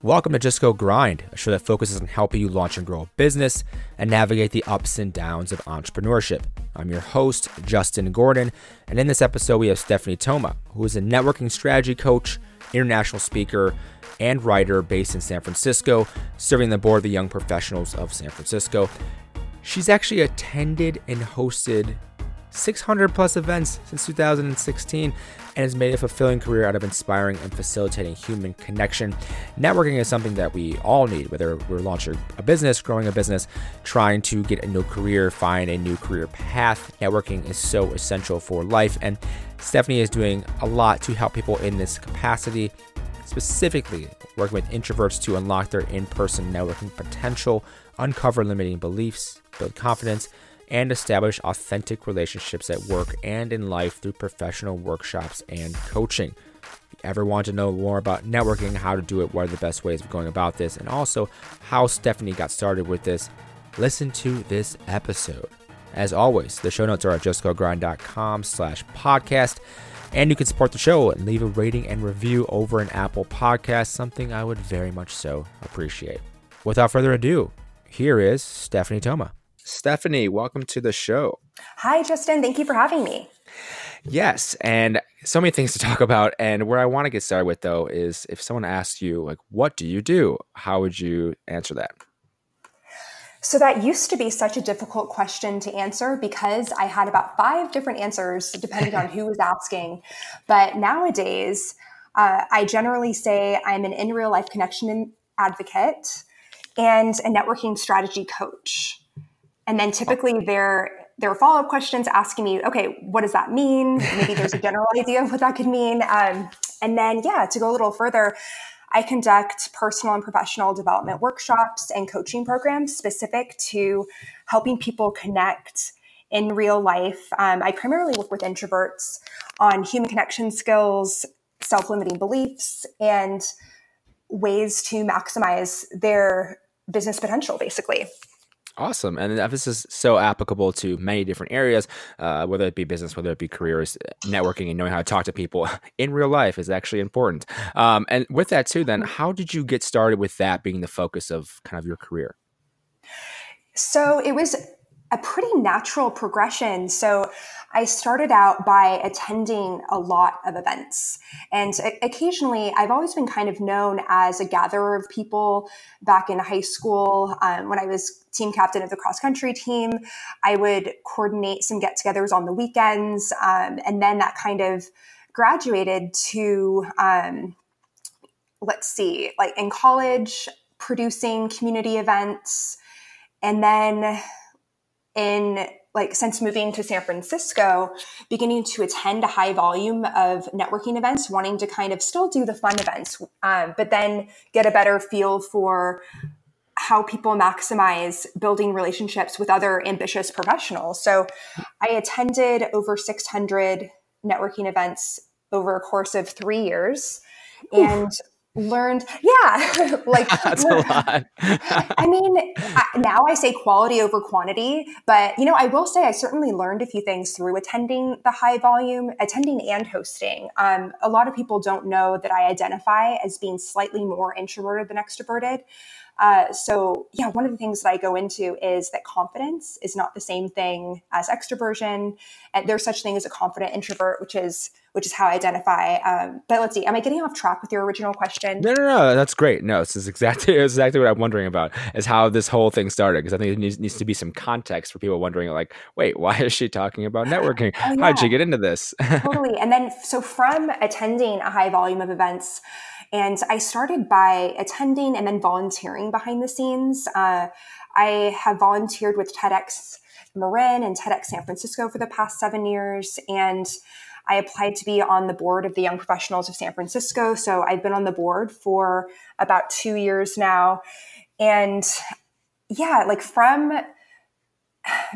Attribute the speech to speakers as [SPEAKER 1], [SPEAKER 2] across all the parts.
[SPEAKER 1] Welcome to Just Go Grind, a show that focuses on helping you launch and grow a business and navigate the ups and downs of entrepreneurship. I'm your host, Justin Gordon, and in this episode, we have Stephanie Thoma, who is a networking strategy coach, international speaker, and writer based in San Francisco, serving the board of the Young Professionals of San Francisco. She's actually attended and hosted 600 plus events since 2016 and has made a fulfilling career out of inspiring and facilitating human connection. Networking is something that we all need, whether we're launching a business, growing a business, trying to get a new career, find a new career path. Networking is so essential for life, and Stephanie is doing a lot to help people in this capacity. Specifically, working with introverts to unlock their in person networking potential, uncover limiting beliefs, build confidence, and establish authentic relationships at work and in life through professional workshops and coaching. If you ever want to know more about networking, how to do it, what are the best ways of going about this, and also how Stephanie got started with this, listen to this episode. As always, the show notes are at justgogrind.com slash podcast. And you can support the show and leave a rating and review over an Apple podcast, something I would very much so appreciate. Without further ado, here is Stephanie Thoma. Stephanie, welcome to the show.
[SPEAKER 2] Hi, Justin. Thank you for having me.
[SPEAKER 1] Yes, and so many things to talk about. And where I want to get started with, though, is if someone asks you, like, what do you do? How would you answer that?
[SPEAKER 2] So, that used to be such a difficult question to answer because I had about five different answers depending on who was asking. But nowadays, uh, I generally say I'm an in real life connection advocate and a networking strategy coach. And then typically there there are follow up questions asking me, okay, what does that mean? Maybe there's a general idea of what that could mean. Um, and then, yeah, to go a little further, I conduct personal and professional development workshops and coaching programs specific to helping people connect in real life. Um, I primarily work with introverts on human connection skills, self limiting beliefs, and ways to maximize their business potential, basically.
[SPEAKER 1] Awesome. And this is so applicable to many different areas, uh, whether it be business, whether it be careers, networking, and knowing how to talk to people in real life is actually important. Um, and with that, too, then, how did you get started with that being the focus of kind of your career?
[SPEAKER 2] So it was a pretty natural progression. So I started out by attending a lot of events. And occasionally, I've always been kind of known as a gatherer of people. Back in high school, um, when I was team captain of the cross country team, I would coordinate some get togethers on the weekends. Um, and then that kind of graduated to, um, let's see, like in college, producing community events. And then in like since moving to San Francisco, beginning to attend a high volume of networking events, wanting to kind of still do the fun events, um, but then get a better feel for how people maximize building relationships with other ambitious professionals. So I attended over 600 networking events over a course of three years. And learned yeah like
[SPEAKER 1] that's a lot.
[SPEAKER 2] I mean I, now i say quality over quantity but you know i will say i certainly learned a few things through attending the high volume attending and hosting. Um, a lot of people don't know that i identify as being slightly more introverted than extroverted uh, so yeah, one of the things that I go into is that confidence is not the same thing as extroversion, and there's such thing as a confident introvert, which is which is how I identify. Um, but let's see, am I getting off track with your original question?
[SPEAKER 1] No, no, no, that's great. No, this is exactly exactly what I'm wondering about is how this whole thing started because I think it needs, needs, to be some context for people wondering like, wait, why is she talking about networking? Oh, yeah. How did she get into this?
[SPEAKER 2] totally. And then so from attending a high volume of events and I started by attending and then volunteering behind the scenes. Uh, I have volunteered with TEDx Marin and TEDx San Francisco for the past seven years. And I applied to be on the board of the Young Professionals of San Francisco. So I've been on the board for about two years now. And yeah, like from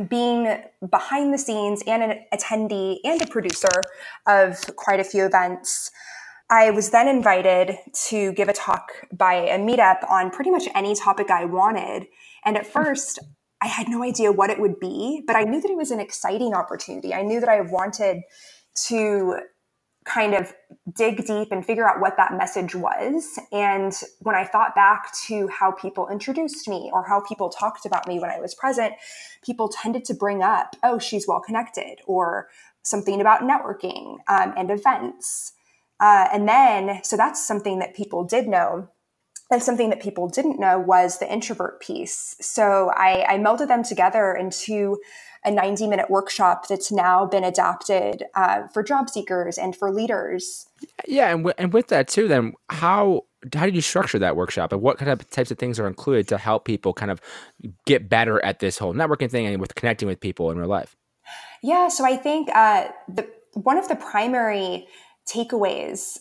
[SPEAKER 2] being behind the scenes and an attendee and a producer of quite a few events, I was then invited to give a talk by a meetup on pretty much any topic I wanted. And at first, I had no idea what it would be, but I knew that it was an exciting opportunity. I knew that I wanted to kind of dig deep and figure out what that message was. And when I thought back to how people introduced me or how people talked about me when I was present, people tended to bring up, oh, she's well connected, or something about networking um, and events. Uh, and then, so that's something that people did know. And something that people didn't know was the introvert piece. So I, I melded them together into a 90 minute workshop that's now been adapted uh, for job seekers and for leaders.
[SPEAKER 1] Yeah, and, w- and with that too, then how how did you structure that workshop, and what kind of types of things are included to help people kind of get better at this whole networking thing and with connecting with people in real life?
[SPEAKER 2] Yeah, so I think uh, the one of the primary takeaways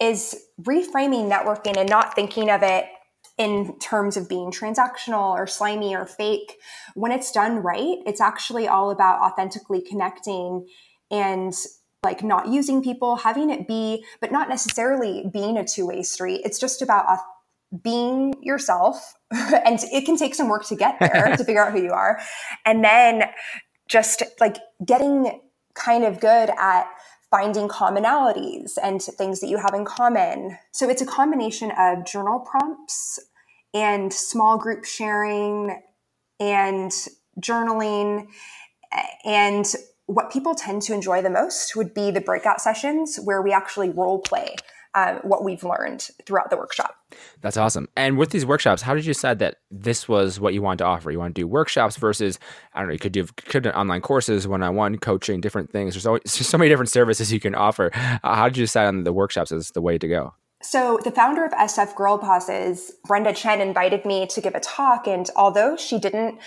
[SPEAKER 2] is reframing networking and not thinking of it in terms of being transactional or slimy or fake. When it's done right, it's actually all about authentically connecting and like not using people, having it be, but not necessarily being a two way street. It's just about being yourself. and it can take some work to get there to figure out who you are. And then just like getting kind of good at finding commonalities and things that you have in common. So it's a combination of journal prompts and small group sharing and journaling. And what people tend to enjoy the most would be the breakout sessions where we actually role play um, what we've learned throughout the workshop.
[SPEAKER 1] That's awesome. And with these workshops, how did you decide that this was what you wanted to offer? You want to do workshops versus I don't know. You could do could do online courses, one on one coaching, different things. There's always there's so many different services you can offer. Uh, how did you decide on the workshops as the way to go?
[SPEAKER 2] So, the founder of SF Girl Bosses, Brenda Chen, invited me to give a talk. And although she didn't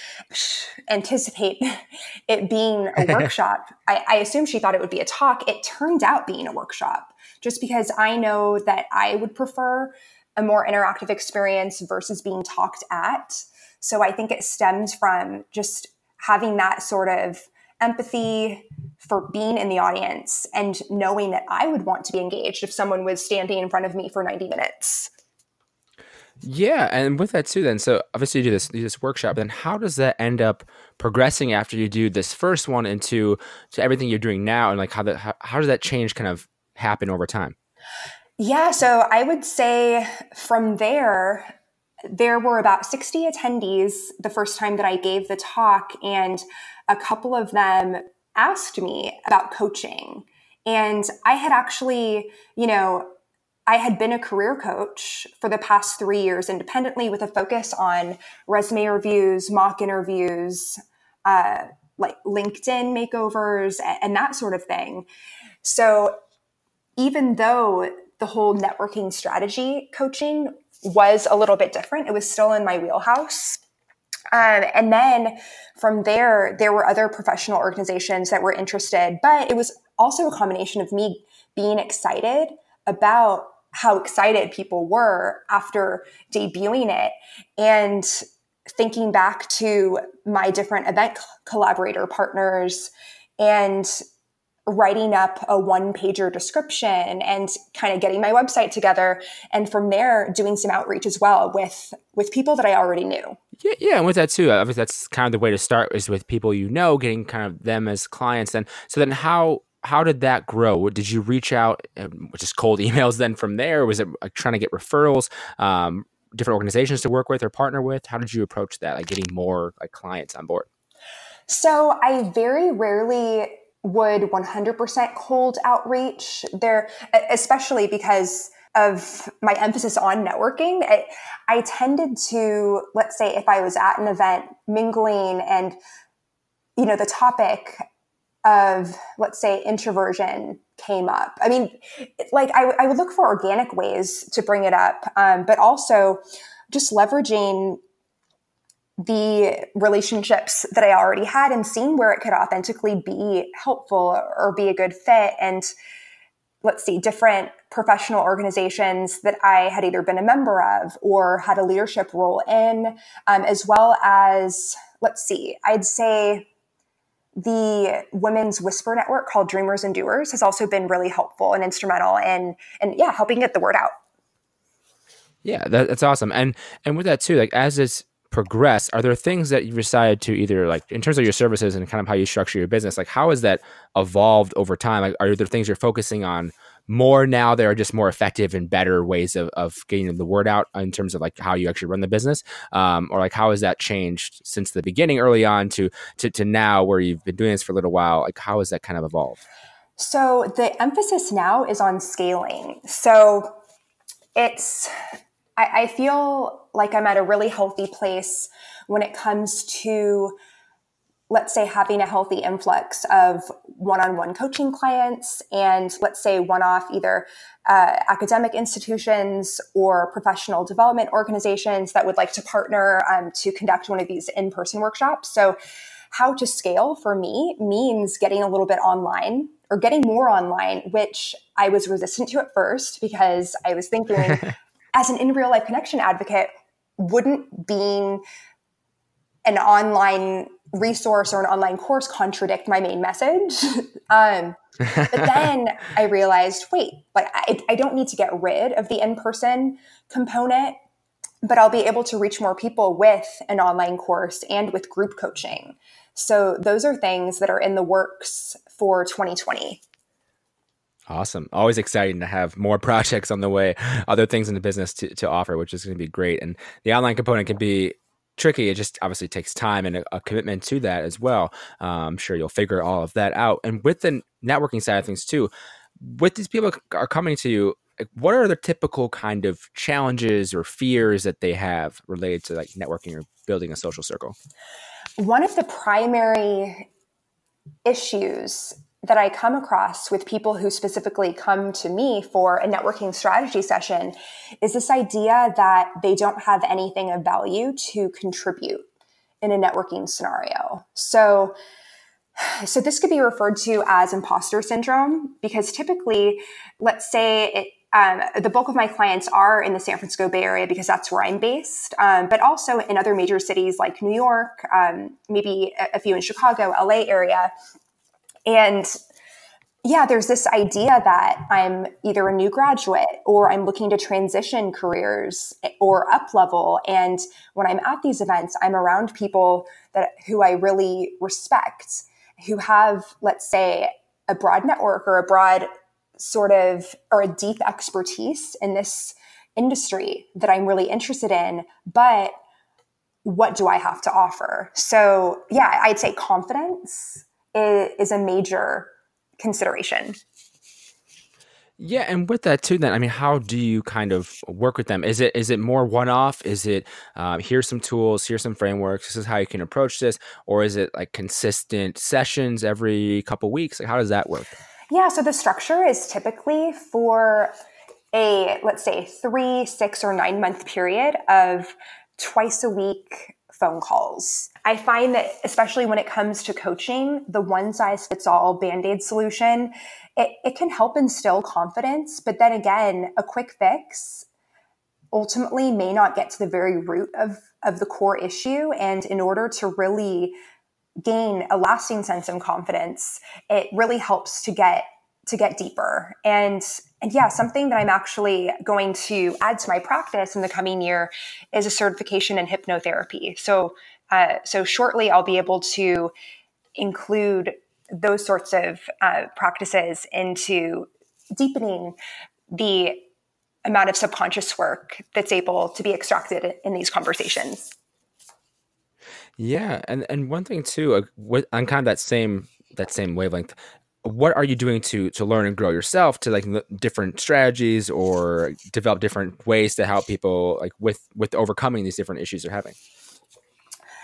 [SPEAKER 2] anticipate it being a workshop, I, I assumed she thought it would be a talk. It turned out being a workshop just because I know that I would prefer a more interactive experience versus being talked at. So, I think it stems from just having that sort of empathy for being in the audience and knowing that I would want to be engaged if someone was standing in front of me for 90 minutes.
[SPEAKER 1] Yeah, and with that too, then so obviously you do this do this workshop. Then how does that end up progressing after you do this first one into to everything you're doing now, and like how that how, how does that change kind of happen over time?
[SPEAKER 2] Yeah, so I would say from there, there were about 60 attendees the first time that I gave the talk, and a couple of them asked me about coaching. And I had actually, you know, I had been a career coach for the past three years independently with a focus on resume reviews, mock interviews, uh, like LinkedIn makeovers, and that sort of thing. So even though the whole networking strategy coaching was a little bit different, it was still in my wheelhouse. Um, and then from there, there were other professional organizations that were interested, but it was also a combination of me being excited about how excited people were after debuting it and thinking back to my different event collaborator partners and writing up a one pager description and kind of getting my website together and from there doing some outreach as well with with people that I already knew.
[SPEAKER 1] Yeah, yeah, and with that too, obviously that's kind of the way to start is with people you know, getting kind of them as clients. And so then how how did that grow? Did you reach out, um, just cold emails then from there? was it like trying to get referrals, um, different organizations to work with or partner with? How did you approach that, like getting more like clients on board?
[SPEAKER 2] So I very rarely would 100% cold outreach there, especially because of my emphasis on networking. I, I tended to, let's say, if I was at an event mingling and, you know, the topic of, let's say, introversion came up. I mean, like I, I would look for organic ways to bring it up, um, but also just leveraging the relationships that I already had and seeing where it could authentically be helpful or be a good fit. And let's see, different professional organizations that I had either been a member of or had a leadership role in, um, as well as, let's see, I'd say the women's whisper network called Dreamers and Doers has also been really helpful and instrumental in, and yeah, helping get the word out.
[SPEAKER 1] Yeah, that, that's awesome. And, and with that too, like as this progress, are there things that you've decided to either like in terms of your services and kind of how you structure your business? Like, how has that evolved over time? Like, are there things you're focusing on more now that are just more effective and better ways of, of getting the word out in terms of like how you actually run the business? Um, or like, how has that changed since the beginning early on to, to, to now where you've been doing this for a little while? Like, how has that kind of evolved?
[SPEAKER 2] So the emphasis now is on scaling. So it's, I, I feel like I'm at a really healthy place when it comes to let's say having a healthy influx of one-on-one coaching clients and let's say one-off either uh, academic institutions or professional development organizations that would like to partner um, to conduct one of these in-person workshops. So how to scale for me means getting a little bit online or getting more online which i was resistant to at first because i was thinking as an in real life connection advocate wouldn't being an online resource or an online course contradict my main message. um, but then I realized, wait, like I, I don't need to get rid of the in-person component, but I'll be able to reach more people with an online course and with group coaching. So those are things that are in the works for 2020.
[SPEAKER 1] Awesome. Always exciting to have more projects on the way, other things in the business to, to offer, which is going to be great. And the online component can be tricky. It just obviously takes time and a, a commitment to that as well. Uh, I'm sure you'll figure all of that out. And with the networking side of things too, with these people are coming to you, what are the typical kind of challenges or fears that they have related to like networking or building a social circle?
[SPEAKER 2] One of the primary issues that I come across with people who specifically come to me for a networking strategy session is this idea that they don't have anything of value to contribute in a networking scenario. So, so this could be referred to as imposter syndrome because typically, let's say it, um, the bulk of my clients are in the San Francisco Bay Area because that's where I'm based, um, but also in other major cities like New York, um, maybe a, a few in Chicago, LA area. And yeah, there's this idea that I'm either a new graduate or I'm looking to transition careers or up level. And when I'm at these events, I'm around people that who I really respect, who have, let's say, a broad network or a broad sort of or a deep expertise in this industry that I'm really interested in. But what do I have to offer? So, yeah, I'd say confidence is, a major consideration.
[SPEAKER 1] Yeah, and with that too, then I mean, how do you kind of work with them? Is it is it more one off? Is it um, here's some tools, here's some frameworks, this is how you can approach this, or is it like consistent sessions every couple weeks? Like, how does that work?
[SPEAKER 2] Yeah, so the structure is typically for a let's say three, six, or nine month period of twice a week phone calls. I find that, especially when it comes to coaching, the one size fits all band aid solution, it, it can help instill confidence. But then again, a quick fix ultimately may not get to the very root of, of the core issue. And in order to really gain a lasting sense of confidence, it really helps to get to get deeper. And and yeah, something that I'm actually going to add to my practice in the coming year is a certification in hypnotherapy. So, uh, so shortly I'll be able to include those sorts of uh, practices into deepening the amount of subconscious work that's able to be extracted in these conversations.
[SPEAKER 1] Yeah, and and one thing too, uh, on kind of that same that same wavelength, what are you doing to to learn and grow yourself to like different strategies or develop different ways to help people like with with overcoming these different issues they're having?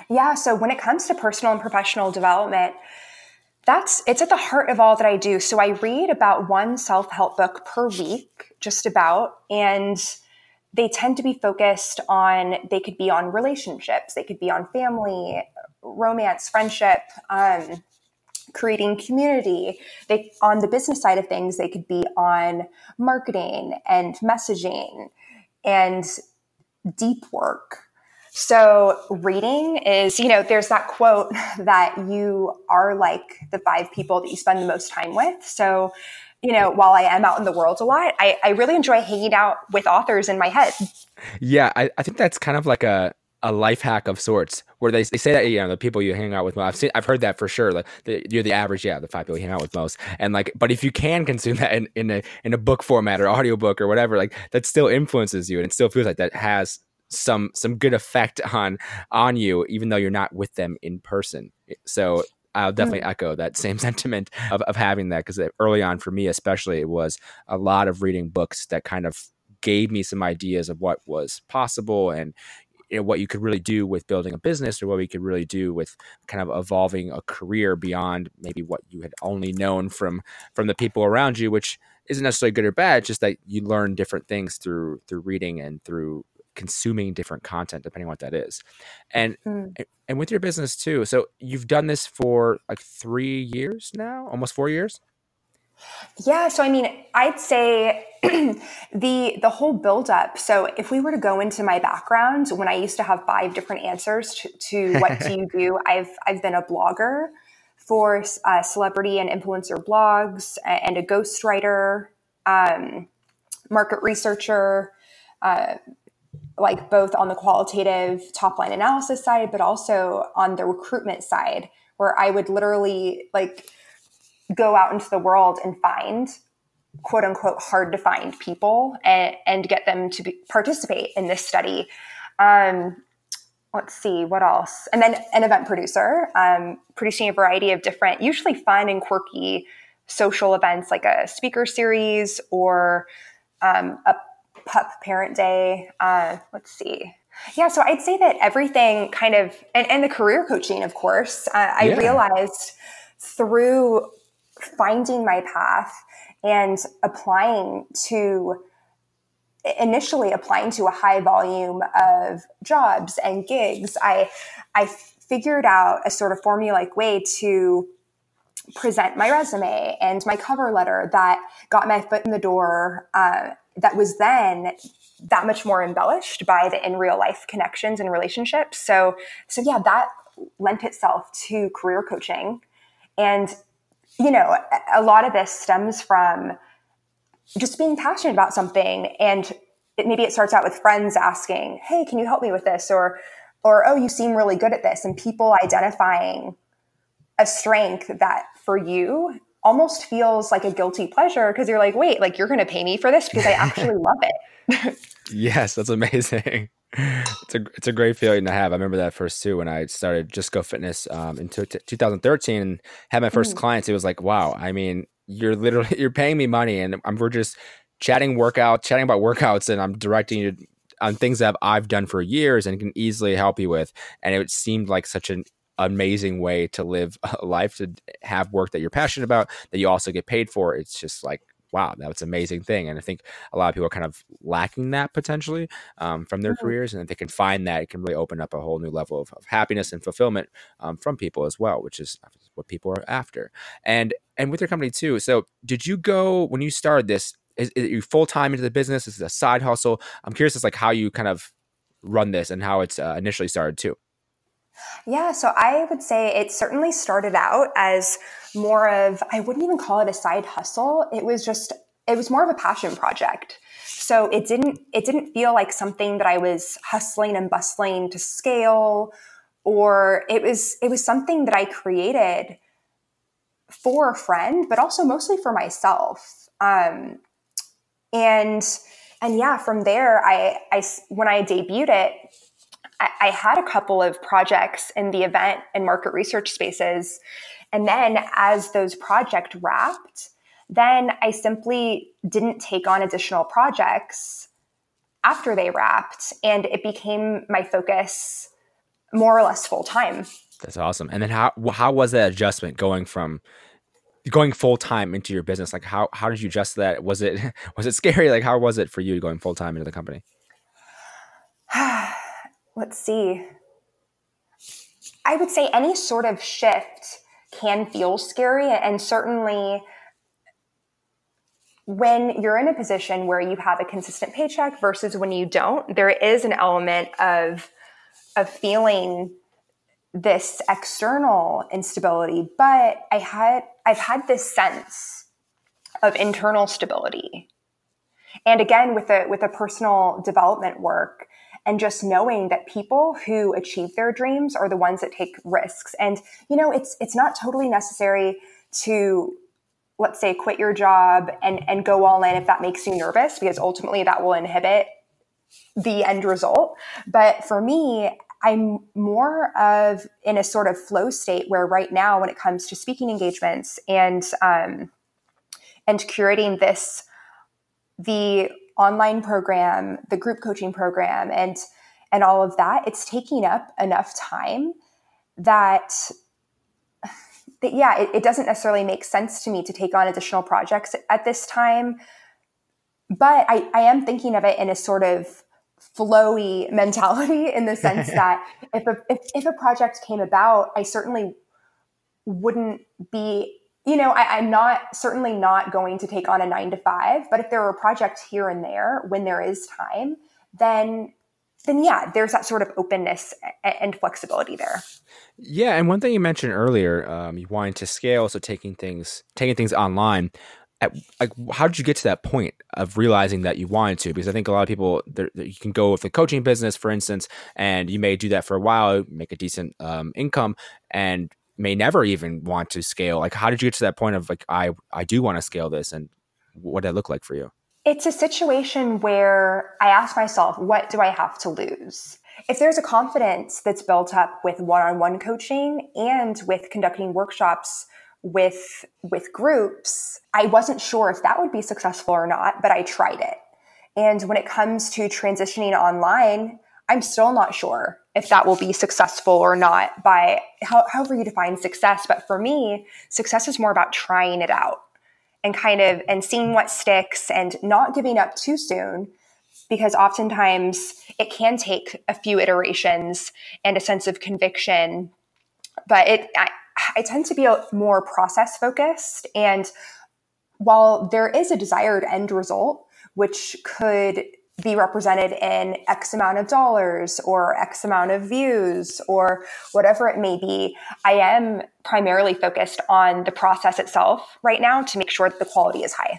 [SPEAKER 2] Yeah so when it comes to personal and professional development that's it's at the heart of all that i do. So i read about one self-help book per week just about and they tend to be focused on they could be on relationships they could be on family romance friendship um, creating community. They on the business side of things, they could be on marketing and messaging and deep work. So reading is, you know, there's that quote that you are like the five people that you spend the most time with. So, you know, while I am out in the world a lot, I, I really enjoy hanging out with authors in my head.
[SPEAKER 1] Yeah, I, I think that's kind of like a a life hack of sorts where they, they say that you know the people you hang out with I've seen I've heard that for sure like the, you're the average yeah the five people you hang out with most and like but if you can consume that in, in a in a book format or audiobook or whatever like that still influences you and it still feels like that has some some good effect on on you even though you're not with them in person so I'll definitely mm. echo that same sentiment of, of having that because early on for me especially it was a lot of reading books that kind of gave me some ideas of what was possible and you know, what you could really do with building a business or what we could really do with kind of evolving a career beyond maybe what you had only known from from the people around you which isn't necessarily good or bad just that you learn different things through through reading and through consuming different content depending on what that is and mm. and with your business too so you've done this for like three years now almost four years
[SPEAKER 2] yeah, so I mean, I'd say the the whole buildup. So if we were to go into my background, when I used to have five different answers to, to what do you do, I've I've been a blogger for uh, celebrity and influencer blogs, and a ghostwriter, um, market researcher. Uh, like both on the qualitative top line analysis side, but also on the recruitment side, where I would literally like go out into the world and find quote unquote hard to find people and, and get them to be, participate in this study. Um, let's see what else and then an event producer um, producing a variety of different usually fun and quirky social events like a speaker series or um, a pup parent day uh, let's see yeah so i'd say that everything kind of and, and the career coaching of course uh, i yeah. realized through finding my path and applying to initially applying to a high volume of jobs and gigs i i figured out a sort of formulaic way to present my resume and my cover letter that got my foot in the door uh, that was then that much more embellished by the in real life connections and relationships. So so yeah that lent itself to career coaching. And you know, a lot of this stems from just being passionate about something and it, maybe it starts out with friends asking, "Hey, can you help me with this?" or or "Oh, you seem really good at this." And people identifying a strength that for you almost feels like a guilty pleasure because you're like, "Wait, like you're going to pay me for this because I actually love it."
[SPEAKER 1] yes, that's amazing. It's a it's a great feeling to have. I remember that first too when I started Just Go Fitness um, in t- 2013 and had my first mm. clients. It was like, wow. I mean, you're literally you're paying me money, and I'm, we're just chatting workout, chatting about workouts, and I'm directing you on things that I've done for years and can easily help you with. And it seemed like such an amazing way to live a life to have work that you're passionate about that you also get paid for. It's just like wow, that's an amazing thing. And I think a lot of people are kind of lacking that potentially um, from their mm-hmm. careers. And if they can find that, it can really open up a whole new level of, of happiness and fulfillment um, from people as well, which is what people are after. And and with your company too. So did you go when you started this? Is, is you full time into the business? Is it a side hustle? I'm curious as like how you kind of run this and how it's uh, initially started too.
[SPEAKER 2] Yeah, so I would say it certainly started out as more of, I wouldn't even call it a side hustle. It was just, it was more of a passion project. So it didn't, it didn't feel like something that I was hustling and bustling to scale, or it was, it was something that I created for a friend, but also mostly for myself. Um, and, and yeah, from there, I, I, when I debuted it, I, had a couple of projects in the event and market research spaces. And then as those projects wrapped, then I simply didn't take on additional projects after they wrapped. And it became my focus more or less full time.
[SPEAKER 1] That's awesome. And then how how was that adjustment going from going full time into your business? Like how how did you adjust that? Was it was it scary? Like how was it for you going full time into the company?
[SPEAKER 2] let's see. I would say any sort of shift can feel scary. And certainly, when you're in a position where you have a consistent paycheck versus when you don't, there is an element of, of feeling this external instability. But I had, I've had this sense of internal stability. And again, with a, with the personal development work, and just knowing that people who achieve their dreams are the ones that take risks. And you know it's it's not totally necessary to let's say quit your job and and go all in if that makes you nervous because ultimately that will inhibit the end result. But for me I'm more of in a sort of flow state where right now, when it comes to speaking engagements and um, and curating this, the online program, the group coaching program, and and all of that, it's taking up enough time that that yeah, it, it doesn't necessarily make sense to me to take on additional projects at this time. But I, I am thinking of it in a sort of flowy mentality in the sense that if a, if, if a project came about, I certainly wouldn't be, you know, I, I'm not certainly not going to take on a nine to five, but if there are projects here and there when there is time, then then yeah, there's that sort of openness and flexibility there.
[SPEAKER 1] Yeah, and one thing you mentioned earlier, um, you wanted to scale, so taking things taking things online at, like how did you get to that point of realizing that you wanted to because i think a lot of people you can go with the coaching business for instance and you may do that for a while make a decent um, income and may never even want to scale like how did you get to that point of like i i do want to scale this and what did that look like for you?
[SPEAKER 2] It's a situation where i ask myself what do i have to lose? If there's a confidence that's built up with one-on-one coaching and with conducting workshops with with groups i wasn't sure if that would be successful or not but i tried it. And when it comes to transitioning online i'm still not sure if that will be successful or not by how, however you define success but for me success is more about trying it out and kind of and seeing what sticks and not giving up too soon because oftentimes it can take a few iterations and a sense of conviction but it I, I tend to be more process focused. And while there is a desired end result, which could be represented in X amount of dollars or X amount of views or whatever it may be, I am primarily focused on the process itself right now to make sure that the quality is high.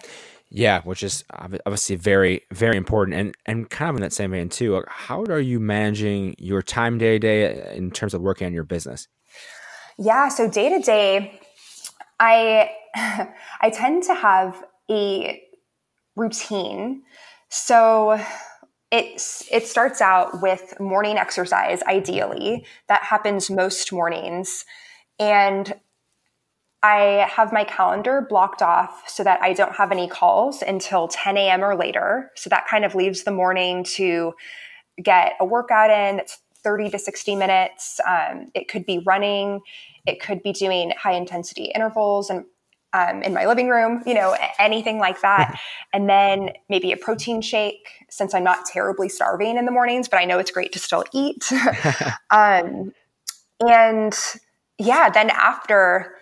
[SPEAKER 1] Yeah, which is obviously very, very important, and and kind of in that same vein too. How are you managing your time day to day uh, in terms of working on your business?
[SPEAKER 2] Yeah, so day to day, I I tend to have a routine. So it's it starts out with morning exercise ideally. That happens most mornings. And I have my calendar blocked off so that I don't have any calls until 10 a.m. or later. So that kind of leaves the morning to get a workout in. It's 30 to 60 minutes. Um, it could be running, it could be doing high intensity intervals and um, in my living room, you know, anything like that. and then maybe a protein shake since I'm not terribly starving in the mornings, but I know it's great to still eat. um, and yeah, then after,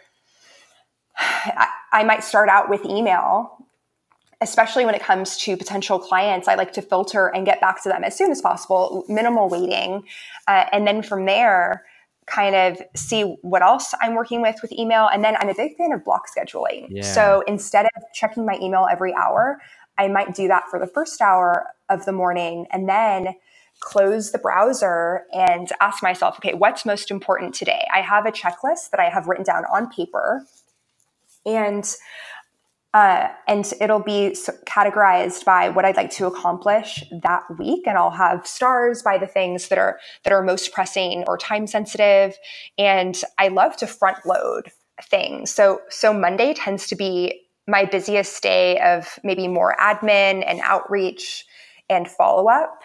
[SPEAKER 2] I, I might start out with email especially when it comes to potential clients, I like to filter and get back to them as soon as possible, minimal waiting. Uh, and then from there, kind of see what else I'm working with with email. And then I'm a big fan of block scheduling. Yeah. So instead of checking my email every hour, I might do that for the first hour of the morning and then close the browser and ask myself, okay, what's most important today? I have a checklist that I have written down on paper. And uh, and it'll be categorized by what I'd like to accomplish that week, and I'll have stars by the things that are that are most pressing or time sensitive. And I love to front load things. So so Monday tends to be my busiest day of maybe more admin and outreach and follow up.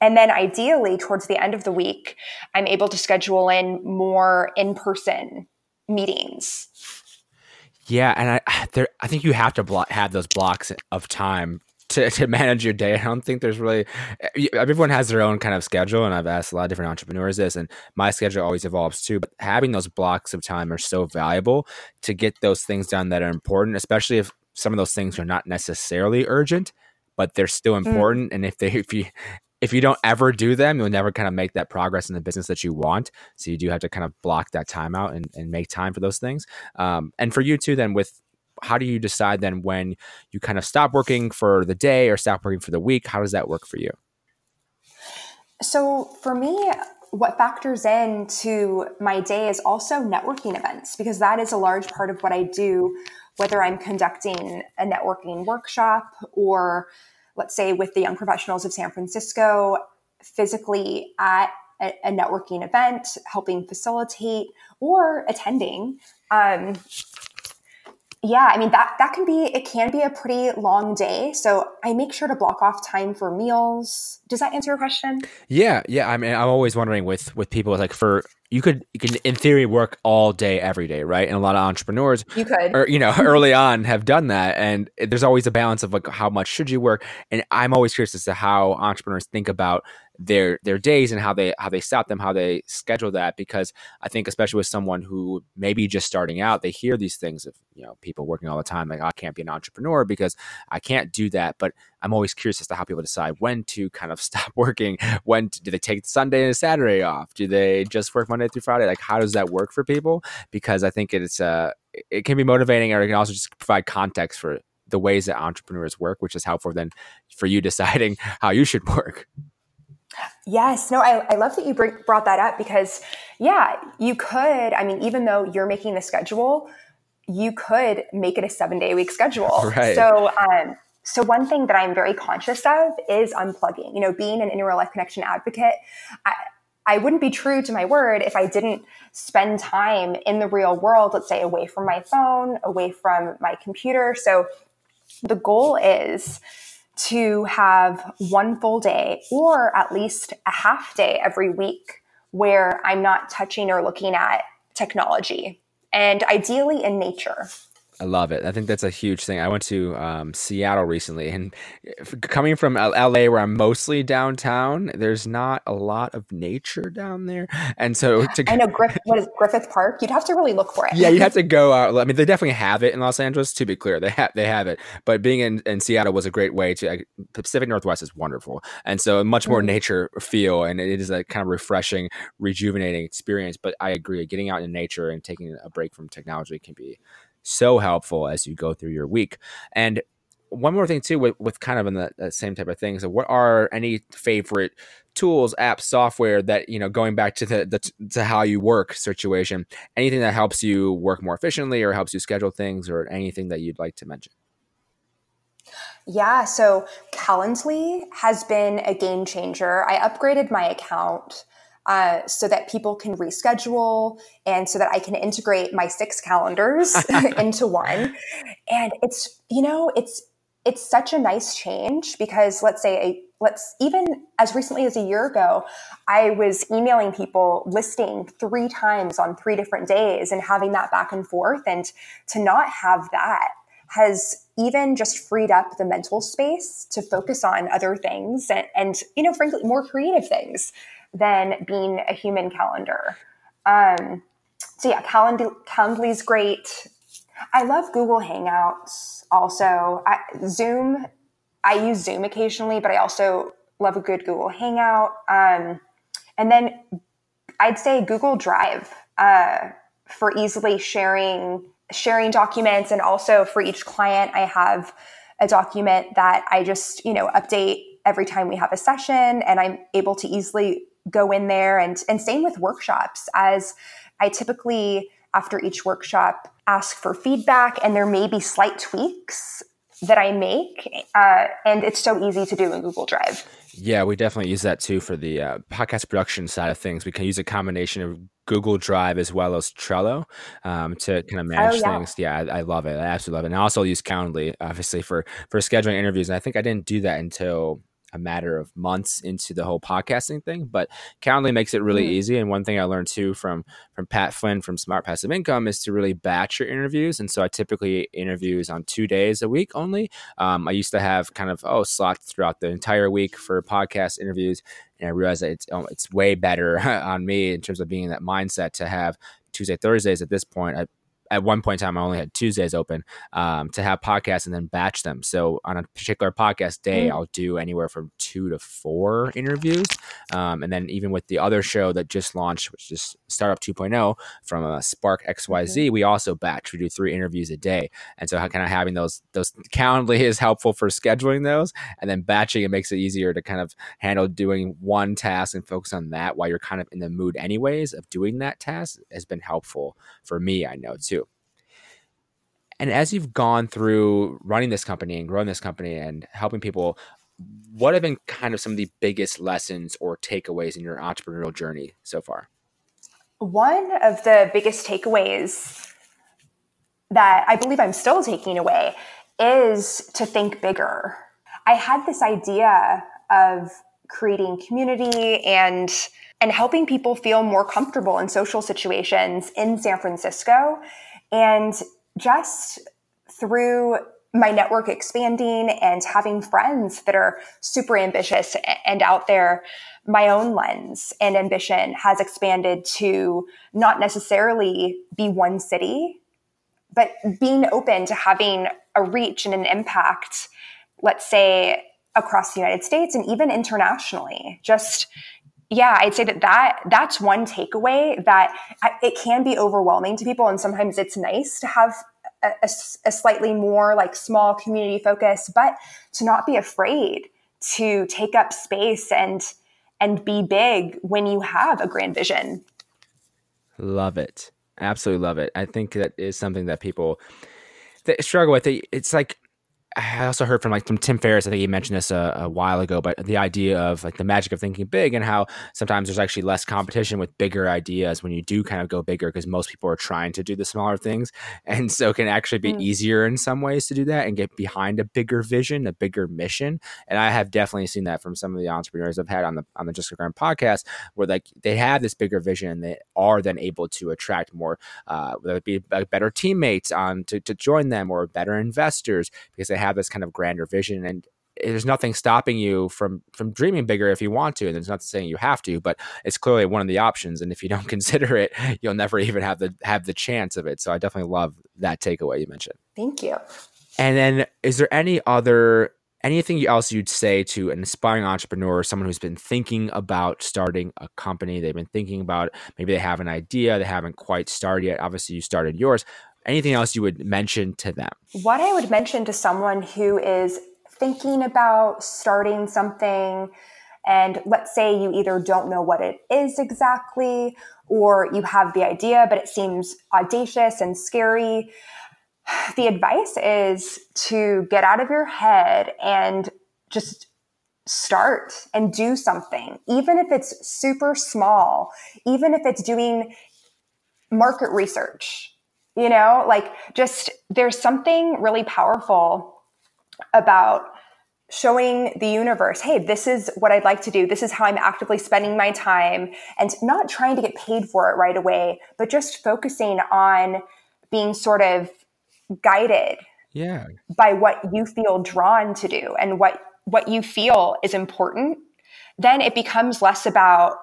[SPEAKER 2] And then ideally, towards the end of the week, I'm able to schedule in more in person meetings
[SPEAKER 1] yeah, and I there I think you have to block, have those blocks of time to, to manage your day. I don't think there's really everyone has their own kind of schedule, and I've asked a lot of different entrepreneurs this, and my schedule always evolves too. But having those blocks of time are so valuable to get those things done that are important, especially if some of those things are not necessarily urgent, but they're still mm. important. Mm. And if they if you if you don't ever do them, you'll never kind of make that progress in the business that you want. So you do have to kind of block that time out and, and make time for those things. Um, and for you too, then with how do you decide then when you kind of stop working for the day or stop working for the week? How does that work for you?
[SPEAKER 2] So for me, what factors into my day is also networking events because that is a large part of what I do, whether I'm conducting a networking workshop or, let's say, with the young professionals of San Francisco, physically at a, networking event, helping facilitate or attending. Um, yeah, I mean that that can be it can be a pretty long day. So I make sure to block off time for meals. Does that answer your question?
[SPEAKER 1] Yeah, yeah. I mean, I'm always wondering with with people like for you could you can in theory work all day every day, right? And a lot of entrepreneurs
[SPEAKER 2] you could
[SPEAKER 1] or you know early on have done that, and there's always a balance of like how much should you work. And I'm always curious as to how entrepreneurs think about their their days and how they how they set them, how they schedule that. Because I think especially with someone who maybe just starting out, they hear these things of you know people working all the time, like I can't be an entrepreneur because I can't do that. But I'm always curious as to how people decide when to kind of stop working. When to, do they take Sunday and Saturday off? Do they just work Monday through Friday? Like how does that work for people? Because I think it's uh it can be motivating, or it can also just provide context for the ways that entrepreneurs work, which is helpful then for you deciding how you should work.
[SPEAKER 2] Yes, no, I, I love that you bring, brought that up because, yeah, you could. I mean, even though you're making the schedule, you could make it a seven day a week schedule.
[SPEAKER 1] Right.
[SPEAKER 2] So, um, so one thing that I'm very conscious of is unplugging. You know, being an inner real life connection advocate, I, I wouldn't be true to my word if I didn't spend time in the real world, let's say away from my phone, away from my computer. So the goal is to have one full day or at least a half day every week where I'm not touching or looking at technology and ideally in nature.
[SPEAKER 1] I love it. I think that's a huge thing. I went to um, Seattle recently, and coming from LA, where I'm mostly downtown, there's not a lot of nature down there, and so
[SPEAKER 2] to I know Griff, what is Griffith Park. You'd have to really look for it.
[SPEAKER 1] yeah, you have to go out. I mean, they definitely have it in Los Angeles. To be clear, they have they have it, but being in, in Seattle was a great way to. Uh, Pacific Northwest is wonderful, and so much more mm-hmm. nature feel, and it is a kind of refreshing, rejuvenating experience. But I agree, getting out in nature and taking a break from technology can be so helpful as you go through your week. And one more thing too, with, with kind of in the, the same type of things. So what are any favorite tools, apps, software that you know, going back to the, the to how you work situation, anything that helps you work more efficiently or helps you schedule things, or anything that you'd like to mention?
[SPEAKER 2] Yeah, so Calendly has been a game changer. I upgraded my account uh, so that people can reschedule and so that I can integrate my six calendars into one. And it's, you know, it's, it's such a nice change because let's say a, let's even as recently as a year ago i was emailing people listing three times on three different days and having that back and forth and to not have that has even just freed up the mental space to focus on other things and, and you know frankly more creative things than being a human calendar. Um, so yeah, Calendly, Calendly's great. I love Google Hangouts also. I, Zoom, I use Zoom occasionally, but I also love a good Google Hangout. Um, and then I'd say Google Drive uh, for easily sharing sharing documents, and also for each client, I have a document that I just you know update every time we have a session, and I'm able to easily go in there and and same with workshops as I typically after each workshop ask for feedback and there may be slight tweaks that I make uh, and it's so easy to do in Google Drive.
[SPEAKER 1] Yeah, we definitely use that too for the uh, podcast production side of things. We can use a combination of Google Drive as well as Trello um, to kind of manage oh, yeah. things. Yeah, I, I, love it. I absolutely love it. And I also use Calendly, obviously, for for scheduling interviews. And I think I didn't do that until a matter of months into the whole podcasting thing. But Calendly makes it really mm. easy. And one thing I learned too from from Pat Flynn from Smart Passive Income is to really batch your interviews. And so I typically interviews on two days a week only. Um, I used to have kind of oh slots throughout the entire week for podcast interviews, and I realized that it's oh, it's way better on me in terms of being in that mindset to have Tuesday Thursdays at this point. I, at one point in time, I only had Tuesdays open um, to have podcasts and then batch them. So on a particular podcast day, mm. I'll do anywhere from two to four interviews. Um, and then even with the other show that just launched, which is Startup 2.0 from uh, Spark XYZ, mm-hmm. we also batch. We do three interviews a day. And so kind of having those, those Calendly is helpful for scheduling those. And then batching, it makes it easier to kind of handle doing one task and focus on that while you're kind of in the mood anyways of doing that task has been helpful for me, I know too. And as you've gone through running this company and growing this company and helping people, what have been kind of some of the biggest lessons or takeaways in your entrepreneurial journey so far?
[SPEAKER 2] One of the biggest takeaways that I believe I'm still taking away is to think bigger. I had this idea of creating community and and helping people feel more comfortable in social situations in San Francisco and just through my network expanding and having friends that are super ambitious and out there my own lens and ambition has expanded to not necessarily be one city but being open to having a reach and an impact let's say across the United States and even internationally. Just yeah, I'd say that, that that's one takeaway that it can be overwhelming to people. And sometimes it's nice to have a, a, a slightly more like small community focus, but to not be afraid to take up space and and be big when you have a grand vision.
[SPEAKER 1] Love it. Absolutely love it. I think that is something that people that struggle with. It's like I also heard from like from Tim Ferriss. I think he mentioned this a, a, while ago, but the idea of like the magic of thinking big and how sometimes there's actually less competition with bigger ideas when you do kind of go bigger because most people are trying to do the smaller things, and so it can actually be mm. easier in some ways to do that and get behind a bigger vision, a bigger mission. And I have definitely seen that from some of the entrepreneurs I've had on the on the Just Grind podcast, where like they have this bigger vision and they are then able to attract more, uh, whether it be better teammates on to, to join them or better investors because they have this kind of grander vision and there's nothing stopping you from from dreaming bigger if you want to and there's not saying you have to but it's clearly one of the options and if you don't consider it you'll never even have the have the chance of it. So i definitely love that takeaway you mentioned.
[SPEAKER 2] Thank you.
[SPEAKER 1] And then is there any other anything else you'd say to an aspiring entrepreneur someone who's been thinking about starting a company? They've been thinking about maybe they have an idea they haven't quite started yet. Obviously you started yours anything else you would mention to them?
[SPEAKER 2] What I would mention to someone who is thinking about starting something, and let's say you either don't know what it is exactly, or you have the idea, but it seems audacious and scary. The advice is to get out of your head and just start and do something, even if it's super small, even if it's doing market research you know, like just there's something really powerful about showing the universe, hey, this is what I'd like to do. This is how I'm actively spending my time and not trying to get paid for it right away, but just focusing on being sort of guided
[SPEAKER 1] yeah
[SPEAKER 2] by what you feel drawn to do and what what you feel is important then it becomes less about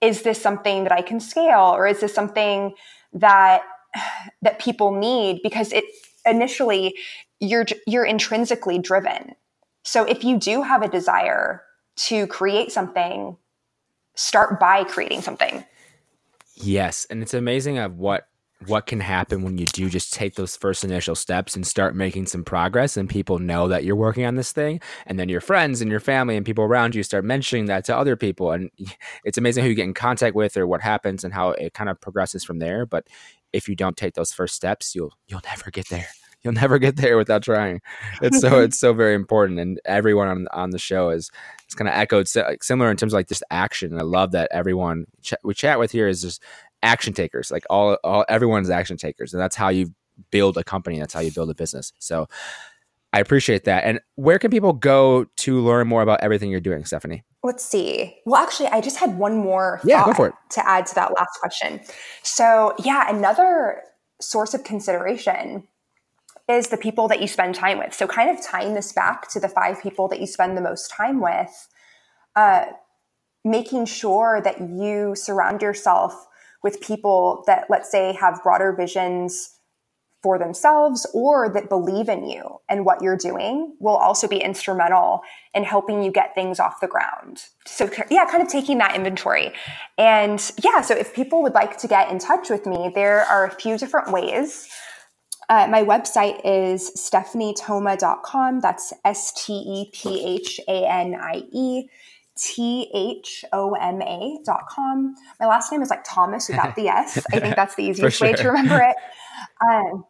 [SPEAKER 2] is this something that I can scale or is this something that that people need because it initially you're you're intrinsically driven. So if you do have a desire to create something, start by creating something.
[SPEAKER 1] Yes, and it's amazing of what what can happen when you do just take those first initial steps and start making some progress and people know that you're working on this thing and then your friends and your family and people around you start mentioning that to other people and it's amazing who you get in contact with or what happens and how it kind of progresses from there but if you don't take those first steps, you'll you'll never get there. You'll never get there without trying. It's so it's so very important, and everyone on on the show is it's kind of echoed similar in terms of like just action. And I love that everyone ch- we chat with here is just action takers. Like all all everyone's action takers, and that's how you build a company. That's how you build a business. So I appreciate that. And where can people go to learn more about everything you're doing, Stephanie?
[SPEAKER 2] Let's see. Well, actually, I just had one more
[SPEAKER 1] yeah, go for it.
[SPEAKER 2] to add to that last question. So, yeah, another source of consideration is the people that you spend time with. So, kind of tying this back to the five people that you spend the most time with, uh, making sure that you surround yourself with people that, let's say, have broader visions for themselves or that believe in you and what you're doing will also be instrumental in helping you get things off the ground. So, yeah, kind of taking that inventory. And yeah, so if people would like to get in touch with me, there are a few different ways. Uh, my website is stephaniethoma.com. That's S T E P H A N I E T H O M A dot com. My last name is like Thomas without the S. I think that's the easiest sure. way to remember it. Um,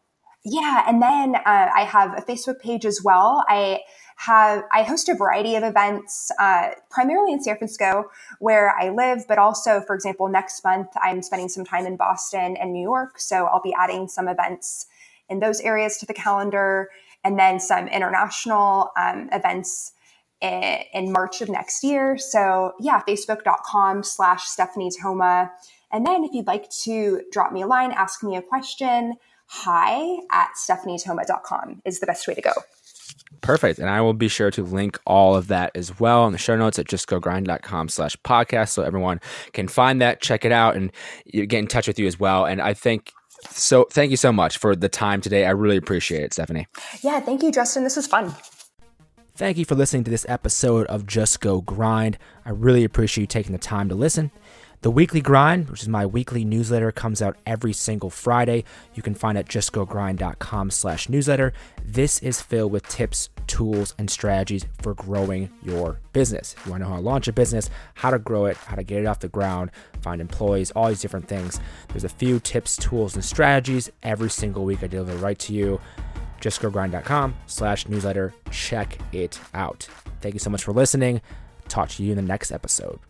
[SPEAKER 2] yeah, and then uh, I have a Facebook page as well. I have I host a variety of events, uh, primarily in San Francisco, where I live, but also, for example, next month I'm spending some time in Boston and New York, so I'll be adding some events in those areas to the calendar, and then some international um, events in, in, March of next year. So yeah, Facebook.com/slash Stephanie Thoma, and then if you'd like to drop me a line, ask me a question hi at stephaniethoma.com is the best way to go.
[SPEAKER 1] Perfect. And I will be sure to link all of that as well in the show notes at justgogrind.com slash podcast so everyone can find that, check it out, and get in touch with you as well. And I think so thank you so much for the time today. I really appreciate it, Stephanie.
[SPEAKER 2] Yeah, thank you, Justin. This was fun.
[SPEAKER 1] Thank you for listening to this episode of Just Go Grind. I really appreciate you taking the time to listen. The Weekly Grind, which is my weekly newsletter, comes out every single Friday. You can find it at justgogrind.com slash newsletter. This is filled with tips, tools, and strategies for growing your business. If you want to know how to launch a business, how to grow it, how to get it off the ground, find employees, all these different things. There's a few tips, tools, and strategies every single week I deliver right to you. justgogrind.com slash newsletter. Check it out. Thank you so much for listening. Talk to you in the next episode.